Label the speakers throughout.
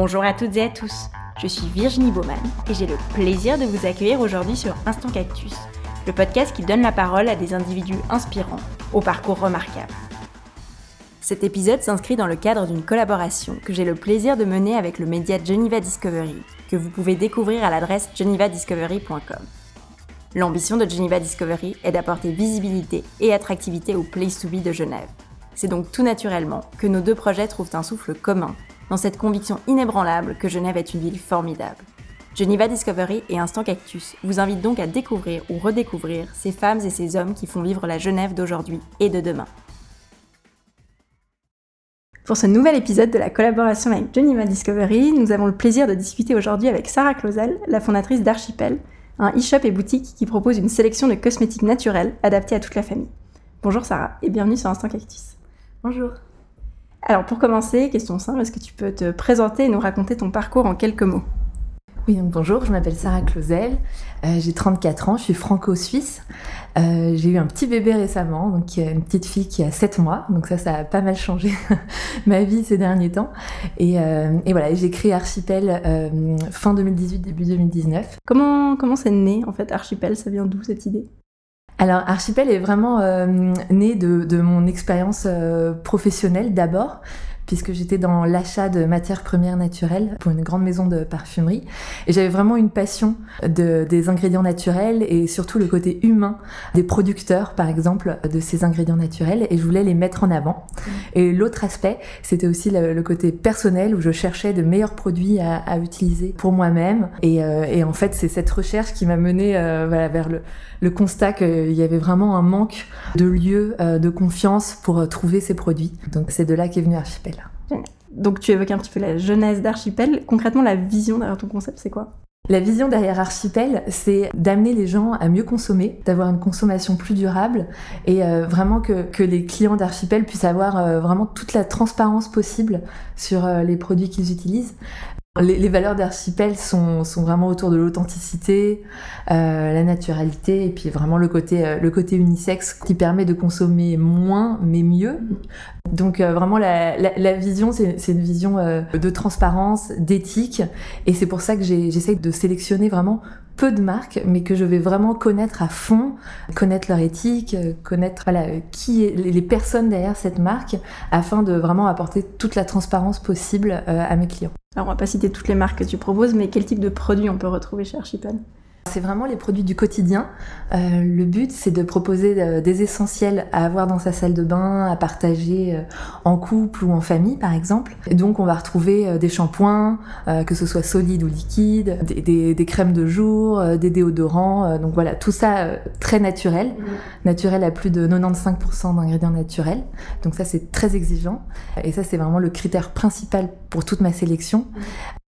Speaker 1: Bonjour à toutes et à tous, je suis Virginie Baumann et j'ai le plaisir de vous accueillir aujourd'hui sur Instant Cactus, le podcast qui donne la parole à des individus inspirants, au parcours remarquable. Cet épisode s'inscrit dans le cadre d'une collaboration que j'ai le plaisir de mener avec le média Geneva Discovery, que vous pouvez découvrir à l'adresse genevadiscovery.com. L'ambition de Geneva Discovery est d'apporter visibilité et attractivité au Place to Be de Genève. C'est donc tout naturellement que nos deux projets trouvent un souffle commun dans cette conviction inébranlable que Genève est une ville formidable. Geneva Discovery et Instant Cactus vous invitent donc à découvrir ou redécouvrir ces femmes et ces hommes qui font vivre la Genève d'aujourd'hui et de demain. Pour ce nouvel épisode de la collaboration avec Geneva Discovery, nous avons le plaisir de discuter aujourd'hui avec Sarah Clausel, la fondatrice d'Archipel, un e-shop et boutique qui propose une sélection de cosmétiques naturels adaptés à toute la famille. Bonjour Sarah et bienvenue sur Instant Cactus.
Speaker 2: Bonjour.
Speaker 1: Alors pour commencer, question simple, est-ce que tu peux te présenter et nous raconter ton parcours en quelques mots?
Speaker 2: Oui, donc bonjour, je m'appelle Sarah Clausel, euh, j'ai 34 ans, je suis franco-suisse. Euh, j'ai eu un petit bébé récemment, donc une petite fille qui a 7 mois, donc ça, ça a pas mal changé ma vie ces derniers temps. Et, euh, et voilà, j'ai créé Archipel fin 2018, début 2019.
Speaker 1: Comment comment c'est né en fait Archipel? Ça vient d'où cette idée?
Speaker 2: Alors Archipel est vraiment euh, né de, mon expérience euh, professionnelle d'abord puisque j'étais dans l'achat de matières premières naturelles pour une grande maison de parfumerie. Et j'avais vraiment une passion de, des ingrédients naturels et surtout le côté humain des producteurs, par exemple, de ces ingrédients naturels. Et je voulais les mettre en avant. Et l'autre aspect, c'était aussi le, côté personnel où je cherchais de meilleurs produits à, à utiliser pour moi-même. Et, euh, et, en fait, c'est cette recherche qui m'a mené euh, voilà, vers le, le constat qu'il y avait vraiment un manque de lieux euh, de confiance pour trouver ces produits. Donc c'est de là qu'est venu Archipel.
Speaker 1: Donc tu évoques un petit peu la jeunesse d'Archipel. Concrètement, la vision derrière ton concept, c'est quoi?
Speaker 2: La vision derrière Archipel, c'est d'amener les gens à mieux consommer, d'avoir une consommation plus durable et euh, vraiment que, les clients d'Archipel puissent avoir euh, vraiment toute la transparence possible sur euh, les produits qu'ils utilisent. Les, valeurs d'Archipel sont, vraiment autour de l'authenticité, euh, la naturalité et puis vraiment le côté, euh, le côté unisexe qui permet de consommer moins mais mieux. Donc euh, vraiment la, la, vision, c'est une vision de transparence, d'éthique et c'est pour ça que j'essaye de sélectionner vraiment peu de marques, mais que je vais vraiment connaître à fond, connaître leur éthique, connaître voilà, qui est les personnes derrière cette marque, afin de vraiment apporter toute la transparence possible à mes clients.
Speaker 1: Alors on va pas citer toutes les marques que tu proposes, mais quel type de produits on peut retrouver chez Archipel?
Speaker 2: C'est vraiment les produits du quotidien. Euh, le but, c'est de proposer euh, des essentiels à avoir dans sa salle de bain, à partager euh, en couple ou en famille, par exemple. Et donc, on va retrouver des shampoings, que ce soit solides ou liquides, des, crèmes de jour, des déodorants. donc voilà, tout ça très naturel, naturel à plus de 95% d'ingrédients naturels. Donc ça, c'est très exigeant. Et ça, c'est vraiment le critère principal pour toute ma sélection.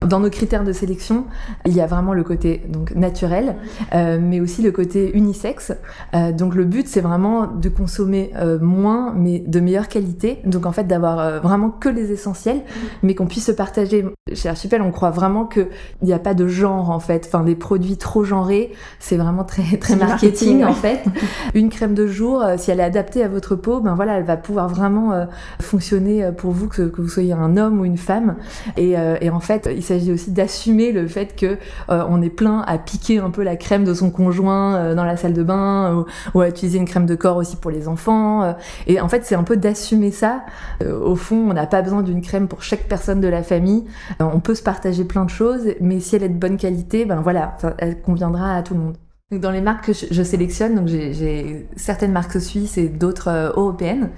Speaker 2: Dans nos critères de sélection, il y a vraiment le côté donc naturel, euh, mais aussi le côté unisexe. Euh, donc le but, c'est vraiment de consommer euh, moins, mais de meilleure qualité. Donc en fait, d'avoir vraiment que les essentiels, mais qu'on puisse se partager. Chez Archipel, on croit vraiment qu'il n'y a pas de genre en fait. Enfin, des produits trop genrés, c'est vraiment très très marketing, en fait. Une crème de jour, si elle est adaptée à votre peau, ben voilà, elle va pouvoir vraiment fonctionner pour vous, que, que, vous soyez un homme ou une femme. Et, et en fait, il s'agit aussi d'assumer le fait que euh, on est plein à piquer un peu la crème de son conjoint euh, dans la salle de bain ou, à utiliser une crème de corps aussi pour les enfants. Euh. et en fait, c'est un peu d'assumer ça. au fond, on n'a pas besoin d'une crème pour chaque personne de la famille. on peut se partager plein de choses, mais si elle est de bonne qualité, ben voilà, elle conviendra à tout le monde. Dans les marques que je, sélectionne, donc j'ai certaines marques suisses et d'autres euh, européennes.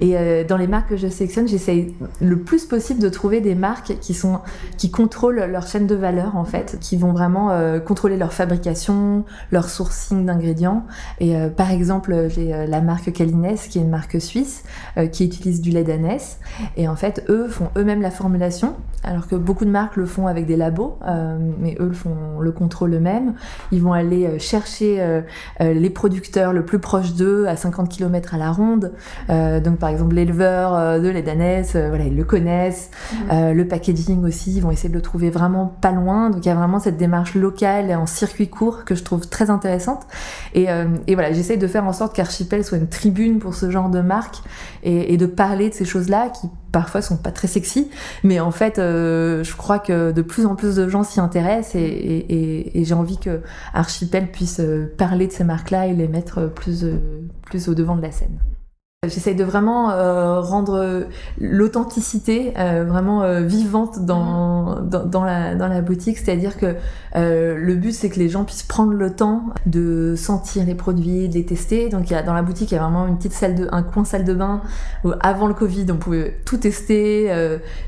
Speaker 2: Et euh, dans les marques que je sélectionne, j'essaye le plus possible de trouver des marques qui sont qui contrôlent leur chaîne de valeur en fait, qui vont vraiment euh, contrôler leur fabrication, leur sourcing d'ingrédients. Et par exemple, j'ai la marque Calines, qui est une marque suisse, qui utilise du lait d'ânesse. Et en fait, eux font eux-mêmes la formulation, alors que beaucoup de marques le font avec des labos, mais eux le font le contrôle eux-mêmes. Ils vont aller chercher euh, euh, les producteurs le plus proche d'eux, à 50 km à la ronde. Euh, donc par exemple l'éleveur de lait d'ânesse, voilà, ils le connaissent. Mhm. le packaging aussi, ils vont essayer de le trouver vraiment pas loin. Donc il y a vraiment cette démarche locale en circuit court que je trouve très intéressante. Et, et voilà, j'essaye de faire en sorte qu'Archipel soit une tribune pour ce genre de marque et, et de parler de ces choses-là qui parfois sont pas très sexy, mais en fait, euh, je crois que de plus en plus de gens s'y intéressent et, j'ai envie que Archipel puisse parler de ces marques-là et les mettre plus, plus au devant de la scène. J'essaye de vraiment euh, rendre l'authenticité euh, vraiment euh, vivante dans, dans, dans, la, dans la boutique, c'est-à-dire que le but c'est que les gens puissent prendre le temps de sentir les produits, de les tester. Donc il y a, dans la boutique il y a vraiment une petite salle de, un coin salle de bain où avant le Covid on pouvait tout tester,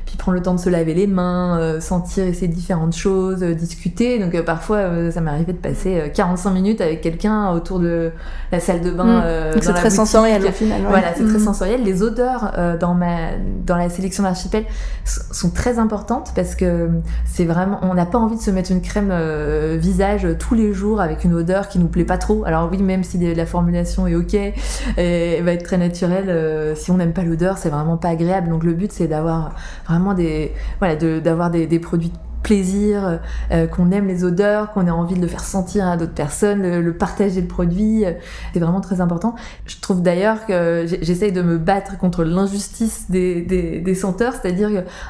Speaker 2: puis prendre le temps de se laver les mains, sentir, essayer différentes choses, discuter. Donc parfois ça m'arrivait de passer 45 minutes avec quelqu'un autour de la salle de bain.
Speaker 1: Mmh. c'est très sensoriel au final
Speaker 2: c'est très mm. sensoriel. Les odeurs euh, dans ma dans la sélection d'archipel sont très importantes parce que c'est vraiment on n'a pas envie de se mettre une crème euh, visage tous les jours avec une odeur qui nous plaît pas trop. Alors oui, même si la formulation est ok et va être très naturelle, euh, si on n'aime pas l'odeur, c'est vraiment pas agréable. Donc le but c'est d'avoir vraiment des voilà d'avoir des, des produits plaisir, euh, qu'on aime les odeurs, qu'on ait envie de le faire sentir à d'autres personnes, le, partager le produit, euh, c'est vraiment très important. Je trouve d'ailleurs que j'essaye de me battre contre l'injustice des, des, des, senteurs, c'est-à-dire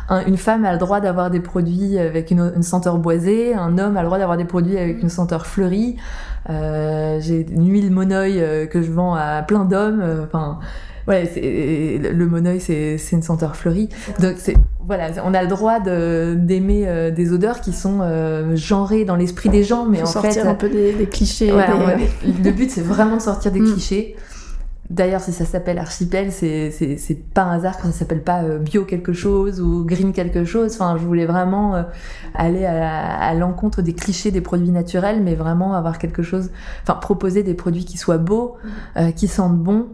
Speaker 2: qu'une femme a le droit d'avoir des produits avec une, une, senteur boisée, un homme a le droit d'avoir des produits avec une senteur fleurie. Euh, J'ai une huile monoï euh, que je vends à plein d'hommes. Enfin, ouais, le monoï, c'est une senteur fleurie. Donc voilà, on a le droit d'aimer euh, des odeurs qui sont euh, genrées dans l'esprit des gens, mais en
Speaker 1: sortir
Speaker 2: fait,
Speaker 1: un peu des, clichés.
Speaker 2: le but, c'est vraiment de sortir des mm. clichés. D'ailleurs, si ça s'appelle archipel, c'est pas un hasard que ça s'appelle pas euh, bio quelque chose ou green quelque chose. Enfin, je voulais vraiment aller à, l'encontre des clichés des produits naturels, mais vraiment avoir quelque chose, enfin proposer des produits qui soient beaux, mm. qui sentent bon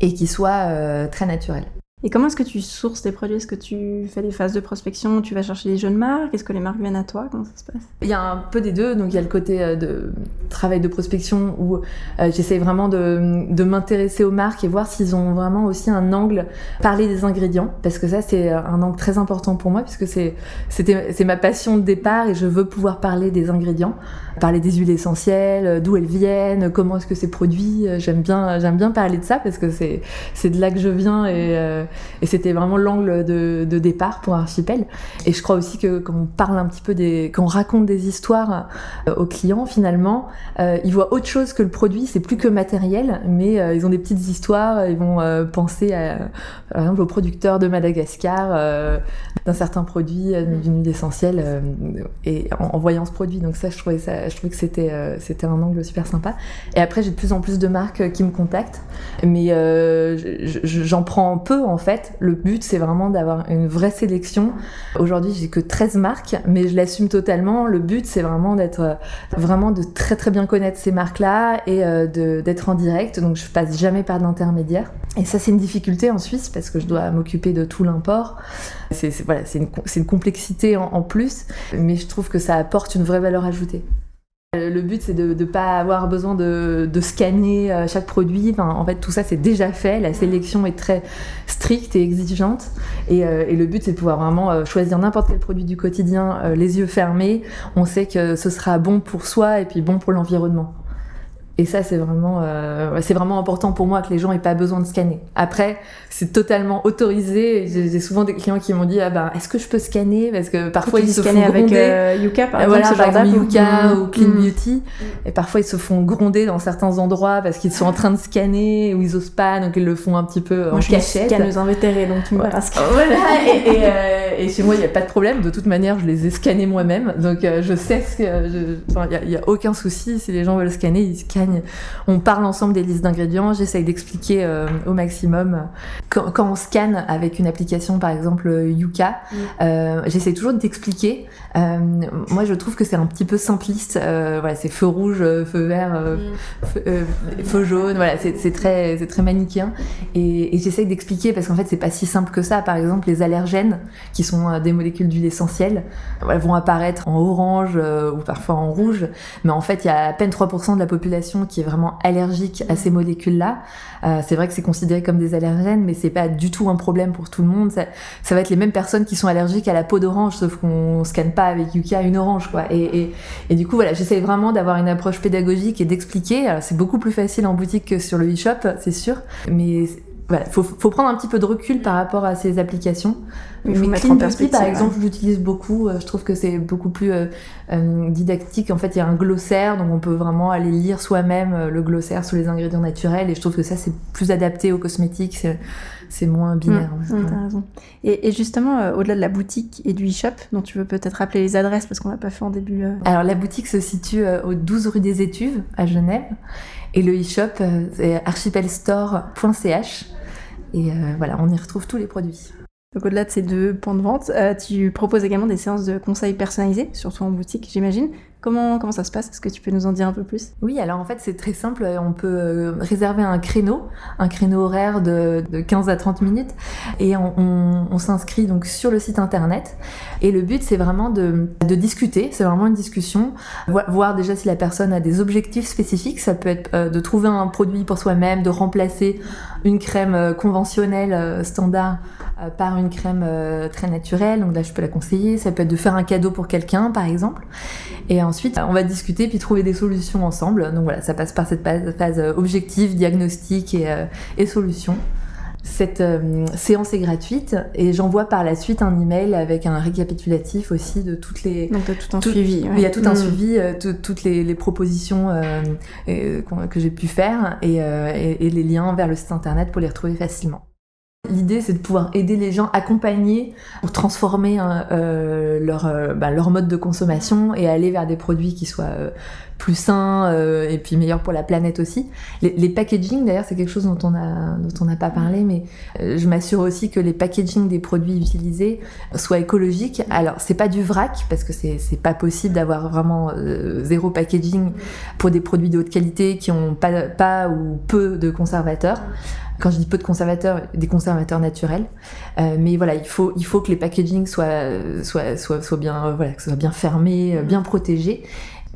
Speaker 2: et qui soient très naturels.
Speaker 1: Et comment est-ce que tu sources tes produits Est-ce que tu fais des phases de prospection? Tu vas chercher des jeunes marques? Est-ce que les marques viennent à toi? Comment ça se passe?
Speaker 2: Il y a un peu des deux. Donc il y a le côté euh, de travail de prospection où euh, j'essaie vraiment de, m'intéresser aux marques et voir s'ils ont vraiment aussi un angle parler des ingrédients. Parce que ça c'est un angle très important pour moi puisque c'est ma passion de départ et je veux pouvoir parler des ingrédients, parler des huiles essentielles, d'où elles viennent, comment est-ce que c'est produit. J'aime bien j'aime bien parler de ça parce que c'est c'est de là que je viens et euh, et c'était vraiment l'angle de, départ pour Archipel. Et je crois aussi que quand on parle un petit peu des, quand on raconte des histoires euh, aux clients, finalement, euh, ils voient autre chose que le produit. C'est plus que matériel, mais euh, ils ont des petites histoires. Ils vont penser à, par exemple, aux producteurs de Madagascar d'un certain produit, d'une huile essentielle, et en, voyant ce produit. Donc ça, je trouvais ça, je trouvais que c'était c'était un angle super sympa. Et après, j'ai de plus en plus de marques qui me contactent, mais j'en prends peu en en fait. Le but, c'est vraiment d'avoir une vraie sélection. Aujourd'hui, j'ai que 13 marques, mais je l'assume totalement. Le but, c'est vraiment d'être, euh, vraiment de très très bien connaître ces marques-là et euh, d'être en direct. Donc, je passe jamais par d'intermédiaire. Et ça, c'est une difficulté en Suisse parce que je dois m'occuper de tout l'import. C'est voilà, une, complexité en plus, mais je trouve que ça apporte une vraie valeur ajoutée. Euh, le but, c'est de ne pas avoir besoin de, scanner euh, chaque produit. en fait, tout ça, c'est déjà fait. La sélection est très stricte et exigeante. Et, euh, et le but, c'est de pouvoir vraiment choisir n'importe quel produit du quotidien, les yeux fermés. On sait que ce sera bon pour soi et puis bon pour l'environnement. Et ça, c'est vraiment, euh, c'est vraiment important pour moi que les gens aient pas besoin de scanner. Après, c'est totalement autorisé. J'ai souvent des clients qui m'ont dit, ah ben, est-ce que je peux scanner? Parce que parfois ils se font avec
Speaker 1: euh, Yuka, par
Speaker 2: exemple, voilà, par exemple, Yuka ou, Clean mm. Beauty. Et parfois ils se font gronder dans certains endroits parce qu'ils sont en train de scanner ou ils osent pas, donc ils le font un petit peu
Speaker 1: moi,
Speaker 2: en
Speaker 1: je
Speaker 2: cachette.
Speaker 1: scanneuse invétérée, donc tu me
Speaker 2: voilà. Voilà. et, et, euh, et, chez moi, il n'y a pas de problème. De toute manière, je les ai scannés moi-même, donc euh, je sais ce que, enfin, il y, a aucun souci. Si les gens veulent scanner, ils scannent on parle ensemble des listes d'ingrédients, j'essaye d'expliquer euh, au maximum. Quand, on scanne avec une application, par exemple Yuka, mm. euh, j'essaye toujours d'expliquer. Euh, moi, je trouve que c'est un petit peu simpliste. voilà, c'est feu rouge, feu vert, mm. feu, jaune. Voilà, c'est très, c'est très manichéen. Et, et j'essaye d'expliquer parce qu'en fait, c'est pas si simple que ça. Par exemple, les allergènes, qui sont des molécules d'huile essentielle, vont apparaître en orange ou parfois en rouge. Mais en fait, il y a à peine 3% de la population qui est vraiment allergique à ces molécules-là. Euh, c'est vrai que c'est considéré comme des allergènes, mais c'est pas du tout un problème pour tout le monde. Ça, va être les mêmes personnes qui sont allergiques à la peau d'orange, sauf qu'on scanne pas avec Yuka une orange, quoi. Et du coup, voilà, j'essaie vraiment d'avoir une approche pédagogique et d'expliquer. C'est beaucoup plus facile en boutique que sur le e-shop, c'est sûr, mais voilà, faut, faut prendre un petit peu de recul par rapport à ces applications.
Speaker 1: Il faut
Speaker 2: Mais
Speaker 1: mettre
Speaker 2: Clean
Speaker 1: en
Speaker 2: Beauty, par
Speaker 1: ouais.
Speaker 2: exemple, j'utilise beaucoup. euh, Je trouve que c'est beaucoup plus euh, euh, didactique. En fait, il y a un glossaire, donc on peut vraiment aller lire soi-même euh, le glossaire sur les ingrédients naturels. Et je trouve que ça, c'est plus adapté aux cosmétiques. c'est- C'est moins binaire.
Speaker 1: Mmh,
Speaker 2: ouais.
Speaker 1: raison. Et, et justement, euh, au-delà de la boutique et du e-shop, dont tu veux peut-être rappeler les adresses parce qu'on l'a pas fait en début. euh,
Speaker 2: Alors la boutique se situe euh, au 12 rue des Étuves à Genève et le e-shop c'est archipelstore.ch et voilà, on y retrouve tous les produits.
Speaker 1: Donc au-delà de ces deux points de vente, tu proposes également des séances de conseils personnalisés, surtout en boutique, j'imagine. Comment, ça se passe? Est-ce que tu peux nous en dire un peu plus?
Speaker 2: Oui, alors en fait c'est très simple, on peut euh, réserver un créneau, un créneau horaire de, de 15 à 30 minutes et on, s'inscrit donc sur le site internet. Et le but c'est vraiment de, discuter, c'est vraiment une discussion, vo- voir déjà si la personne a des objectifs spécifiques, ça peut être euh, de trouver un produit pour soi-même, de remplacer une crème euh, conventionnelle euh, standard euh, par une crème très naturelle, donc là je peux la conseiller, ça peut être de faire un cadeau pour quelqu'un par exemple. Et ensuite, on va discuter puis trouver des solutions ensemble. Donc voilà, ça passe par cette phase, objectif, diagnostic et solution. Cette euh, séance est gratuite et j'envoie par la suite un email avec un récapitulatif aussi de toutes les.
Speaker 1: Donc tu as tout un
Speaker 2: Tout-
Speaker 1: suivi. ouais.
Speaker 2: Il y a tout un
Speaker 1: Mmh.
Speaker 2: suivi, euh, tout- toutes les, les propositions euh, que j'ai pu faire et, et- et les liens vers le site internet pour les retrouver facilement. L'idée, c'est de pouvoir aider les gens, accompagner pour transformer hein, euh, leur, euh, bah, leur mode de consommation et aller vers des produits qui soient plus sains euh, et puis meilleurs pour la planète aussi. Les, les packaging, d'ailleurs, c'est quelque chose dont on a dont on n'a pas parlé, mais euh, je m'assure aussi que les packaging des produits utilisés soient écologiques. Alors, c'est pas du vrac parce que c'est c'est pas possible d'avoir vraiment euh, zéro packaging pour des produits de haute qualité qui ont pas pas ou peu de conservateurs. Quand je dis peu de conservateurs, des conservateurs naturels. Euh, mais voilà, il faut, il faut que les packaging soient, soient, soient, soient bien, euh, voilà, que ce soit bien fermé, euh, bien protégé.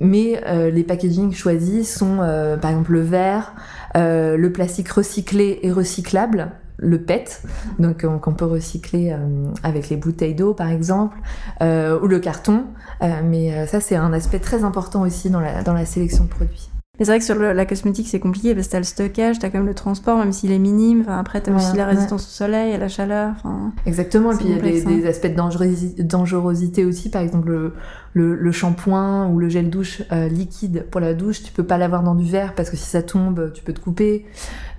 Speaker 2: Mais euh, les packaging choisis sont, euh, par exemple, le verre, euh, le plastique recyclé et recyclable, le PET, donc qu'on peut recycler avec les bouteilles d'eau, par exemple, ou le carton. Mais ça, c'est un aspect très important aussi dans la sélection de produits.
Speaker 1: Mais c'est vrai que sur le- la cosmétique, c'est compliqué parce que t'as le stockage, t'as quand même le transport, même s'il est minime. Enfin, après, t'as aussi
Speaker 2: Voilà,
Speaker 1: la
Speaker 2: ouais.
Speaker 1: résistance au soleil, à la chaleur. Enfin,
Speaker 2: Exactement, et puis il y a des,
Speaker 1: hein.
Speaker 2: des aspects de dangerosi- dangerosité aussi, par exemple le, le, le shampoing ou le gel douche euh, liquide pour la douche, tu peux pas l'avoir dans du verre parce que si ça tombe, tu peux te couper.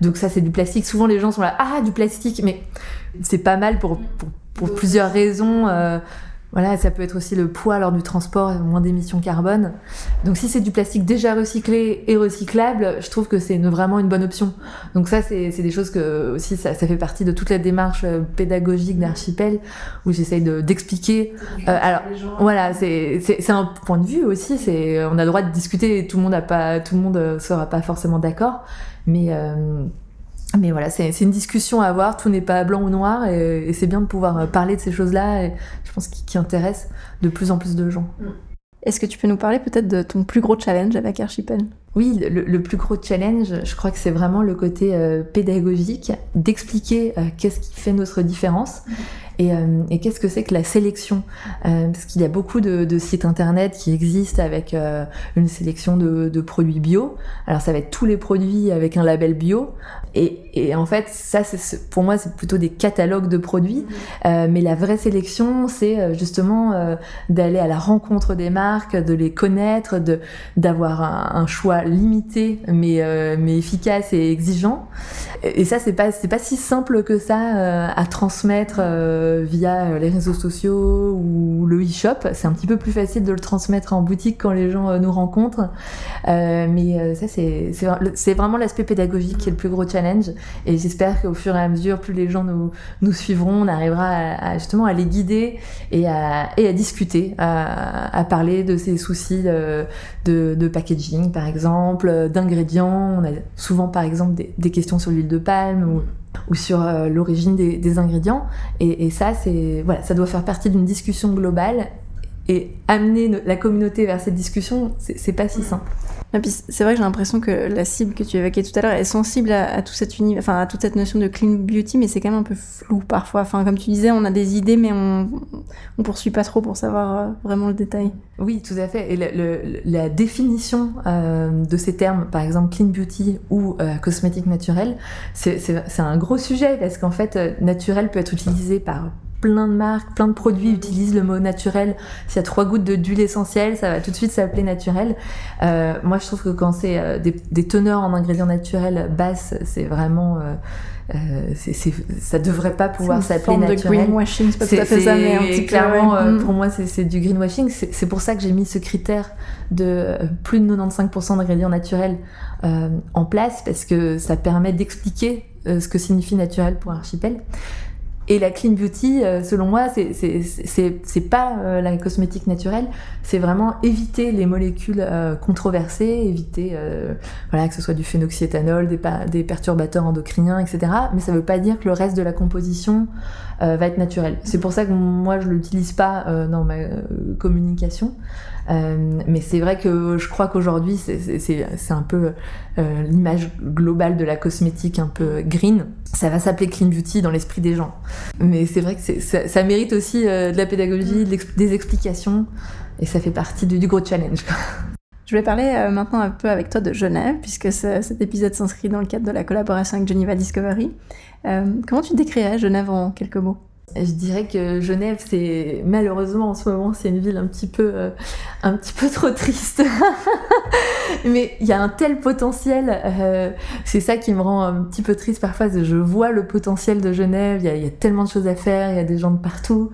Speaker 2: Donc ça c'est du plastique. Souvent les gens sont là, ah du plastique, mais c'est pas mal pour, pour, pour plusieurs raisons. euh, voilà, ça peut être aussi le poids lors du transport, moins d'émissions carbone. Donc si c'est du plastique déjà recyclé et recyclable, je trouve que c'est vraiment une bonne option. Donc ça, c'est des choses que aussi ça, ça fait partie de toute la démarche euh, pédagogique d'Archipel où j'essaye de- d'expliquer. Euh, alors voilà, c'est un point de vue aussi. C'est on a le droit de discuter. et Tout le monde a pas, tout le monde euh, sera pas forcément d'accord, mais euh, mais voilà, c'est une discussion à avoir. Tout n'est pas blanc ou noir et, et c'est bien de pouvoir euh, parler de ces choses-là. Et je pense qui, qui intéresse de plus en plus de gens.
Speaker 1: Est-ce que tu peux nous parler peut-être de ton plus gros challenge avec Archipel?
Speaker 2: Oui, le, le plus gros challenge, je crois que c'est vraiment le côté euh, pédagogique, d'expliquer euh, qu'est-ce qui fait notre différence et, euh, et qu'est-ce que c'est que la sélection? Euh, parce qu'il y a beaucoup de, de sites internet qui existent avec euh, une sélection de, de produits bio. Alors ça va être tous les produits avec un label bio. Et, et en fait, ça, c'est- pour moi, c'est plutôt des catalogues de produits. Euh, mais la vraie sélection, c'est justement d'aller à la rencontre des marques, de les connaître, de d'avoir un, un choix limité mais mais efficace et exigeant. Et, et ça, c'est pas c'est pas si simple que ça à transmettre euh, via les réseaux sociaux ou le e-shop. C'est un petit peu plus facile de le transmettre en boutique quand les gens euh, nous rencontrent. Euh, mais ça, c'est vraiment l'aspect pédagogique qui est le plus gros challenge. Et j'espère qu'au fur et à mesure, plus les gens nous suivront, on arrivera justement à les guider et à, discuter, à, parler de ces soucis de packaging par exemple, d'ingrédients. On a souvent par exemple des, des questions sur l'huile de palme ou, ou sur euh, l'origine des, ingrédients. Et, et ça, c'est voilà, ça doit faire partie d'une discussion globale et amener la communauté vers cette discussion, c'est pas si simple.
Speaker 1: C'est vrai que j'ai l'impression que la cible que tu évoquais tout à l'heure est sensible à, tout cet enfin, à toute cette notion de clean beauty, mais c'est quand même un peu flou parfois. Enfin, comme tu disais, on a des idées, mais on, on poursuit pas trop pour savoir euh, vraiment le détail.
Speaker 2: Oui, tout à fait. Et la définition euh, de ces termes, par exemple clean beauty ou euh, cosmétique naturel, c'est un gros sujet parce qu'en fait, naturel peut être utilisé par plein de marques, plein de produits utilisent le mot naturel. S'il y a trois gouttes d'huile essentielle, ça va tout de suite s'appeler naturel. Euh, moi, je trouve que quand c'est euh, des, teneurs en ingrédients naturels basses, c'est vraiment... Euh, euh ça devrait pas pouvoir s'appeler naturel.
Speaker 1: de greenwashing, c'est pas tout à fait ça, mais
Speaker 2: clairement, mm. pour moi, c'est du greenwashing. C'est pour ça que j'ai mis ce critère de plus de 95% d'ingrédients naturels en place, parce que ça permet d'expliquer ce que signifie naturel pour Archipel. Et la clean beauty, euh, selon moi, c'est pas euh, la cosmétique naturelle, c'est vraiment éviter les molécules euh, controversées, éviter voilà, que ce soit du phénoxyéthanol, des, des, perturbateurs endocriniens, etc. Mais ça veut pas dire que le reste de la composition va être naturel. C'est pour ça que moi, je l'utilise pas dans ma communication. Euh, mais c'est vrai que je crois qu'aujourd'hui, c'est un peu euh, l'image globale de la cosmétique un peu green. Ça va s'appeler clean beauty dans l'esprit des gens. Mais c'est vrai que ça, ça, mérite aussi euh, de la pédagogie, des explications, et ça fait partie du, gros challenge.
Speaker 1: Je vais parler maintenant un peu avec toi de Genève, puisque cet épisode s'inscrit dans le cadre de la collaboration avec Geneva Discovery. comment tu décrirais Genève en quelques mots?
Speaker 2: Je dirais que Genève, c'est malheureusement en ce moment, c'est une ville un petit peu, euh, un petit peu trop triste. Mais il y a un tel potentiel. Euh, c'est ça qui me rend un petit peu triste parfois. Je vois le potentiel de Genève. Il y, a, tellement de choses à faire. Il y a des gens de partout.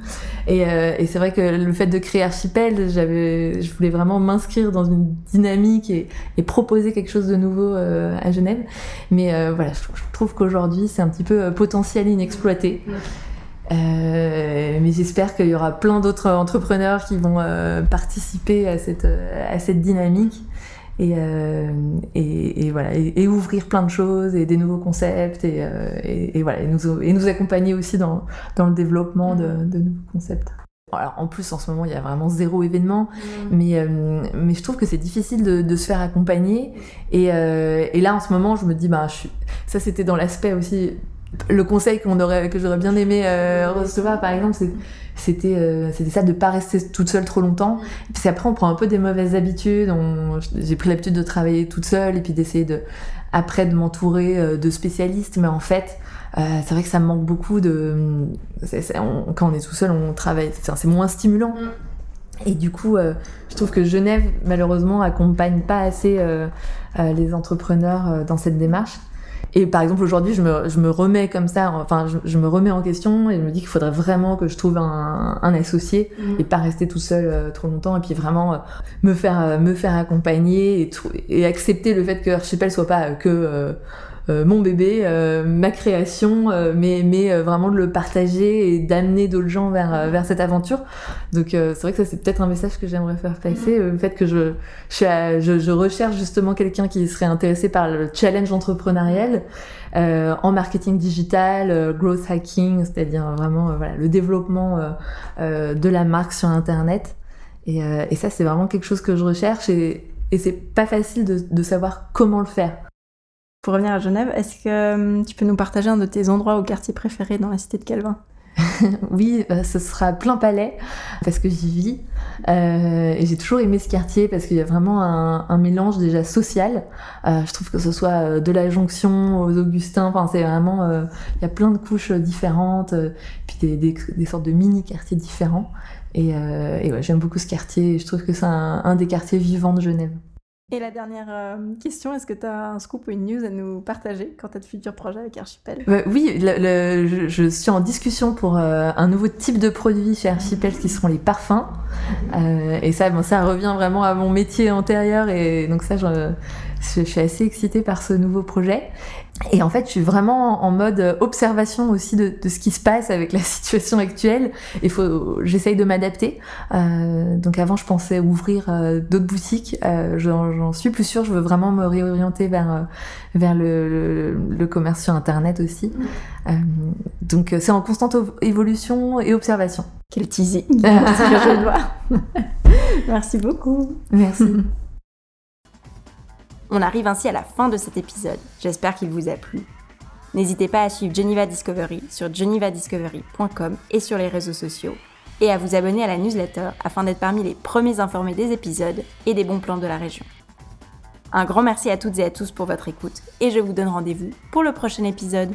Speaker 2: Et, euh, et c'est vrai que le fait de créer Archipel, j'avais, je voulais vraiment m'inscrire dans une dynamique et, proposer quelque chose de nouveau à Genève. Mais voilà, je trouve qu'aujourd'hui, c'est un petit peu potentiel inexploité. Euh, mais j'espère qu'il y aura plein d'autres entrepreneurs qui vont euh, participer à cette, euh, à cette dynamique et, et, et, voilà et, ouvrir plein de choses et des nouveaux concepts et, et voilà et nous, et nous accompagner aussi dans, dans le développement de, de nouveaux concepts. Alors, en plus, en ce moment, il y a vraiment zéro événement, mmh. mais, mais je trouve que c'est difficile de, de, se faire accompagner. Et, et là, en ce moment, je me dis, je suis... ça, c'était dans l'aspect aussi le conseil que j'aurais bien aimé euh, recevoir, par exemple, c'était euh, c'était ça de pas rester toute seule trop longtemps. Et puis après, on prend un peu des mauvaises habitudes. J'ai pris l'habitude de travailler toute seule et puis d'essayer de après de m'entourer euh, de spécialistes. Mais en fait, c'est vrai que ça me manque beaucoup de. quand on est tout seul, on travaille. C'est moins stimulant. Et du coup, je trouve que Genève, malheureusement, accompagne pas assez les entrepreneurs dans cette démarche. Et par exemple, aujourd'hui, je me, je me, remets comme ça, enfin, je, me remets en question et je me dis qu'il faudrait vraiment que je trouve un, un associé mm. et pas rester tout seul euh, trop longtemps et puis vraiment euh, me faire, euh, me faire accompagner et, et accepter le fait que Archipel soit pas que euh, mon bébé, euh, ma création, euh, mais, mais vraiment de le partager et d'amener d'autres gens vers, vers cette aventure. Donc c'est vrai que ça c'est peut-être un message que j'aimerais faire passer, le fait que je, je, je, recherche justement quelqu'un qui serait intéressé par le challenge entrepreneurial. en marketing digital, growth hacking, c'est-à-dire vraiment voilà, le développement de la marque sur Internet. Et, et ça, c'est vraiment quelque chose que je recherche et, et c'est pas facile de, de savoir comment le faire.
Speaker 1: Pour revenir à Genève, est-ce que hum, tu peux nous partager un de tes endroits ou quartiers préférés dans la cité de Calvin?
Speaker 2: Oui, euh, ce sera plein palais parce que j'y vis. Euh, et j'ai toujours aimé ce quartier parce qu'il y a vraiment un, mélange déjà social. Euh, je trouve que ce soit de la Jonction aux Augustins, c'est vraiment, il y a plein de couches différentes, puis des, sortes de mini quartiers différents. Et, j'aime beaucoup ce quartier. Je trouve que c'est un des quartiers vivants de Genève.
Speaker 1: Et la dernière euh, question, est-ce que tu as un scoop ou une news à nous partager quant à de futurs projets avec Archipel?
Speaker 2: Bah Oui, je, suis en discussion pour euh, un nouveau type de produit chez Archipel qui seront les parfums. Euh, et ça, bon, ça revient vraiment à mon métier antérieur et donc ça, je, je suis assez excitée par ce nouveau projet. Et en fait, je suis vraiment en mode observation aussi de, de ce qui se passe avec la situation actuelle. Il faut, j'essaye de m'adapter. Euh, donc avant, je pensais ouvrir euh, d'autres boutiques. Euh, j'en suis plus sûre. Je veux vraiment me réorienter vers vers le, le, commerce sur Internet aussi. Euh, donc c'est en constante évolution et observation.
Speaker 1: Quel teasing. Merci beaucoup.
Speaker 2: Merci.
Speaker 1: On arrive ainsi à la fin de cet épisode. J'espère qu'il vous a plu. N'hésitez pas à suivre Geneva Discovery sur genevadiscovery.com et sur les réseaux sociaux et à vous abonner à la newsletter afin d'être parmi les premiers informés des épisodes et des bons plans de la région. Un grand merci à toutes et à tous pour votre écoute et je vous donne rendez-vous pour le prochain épisode.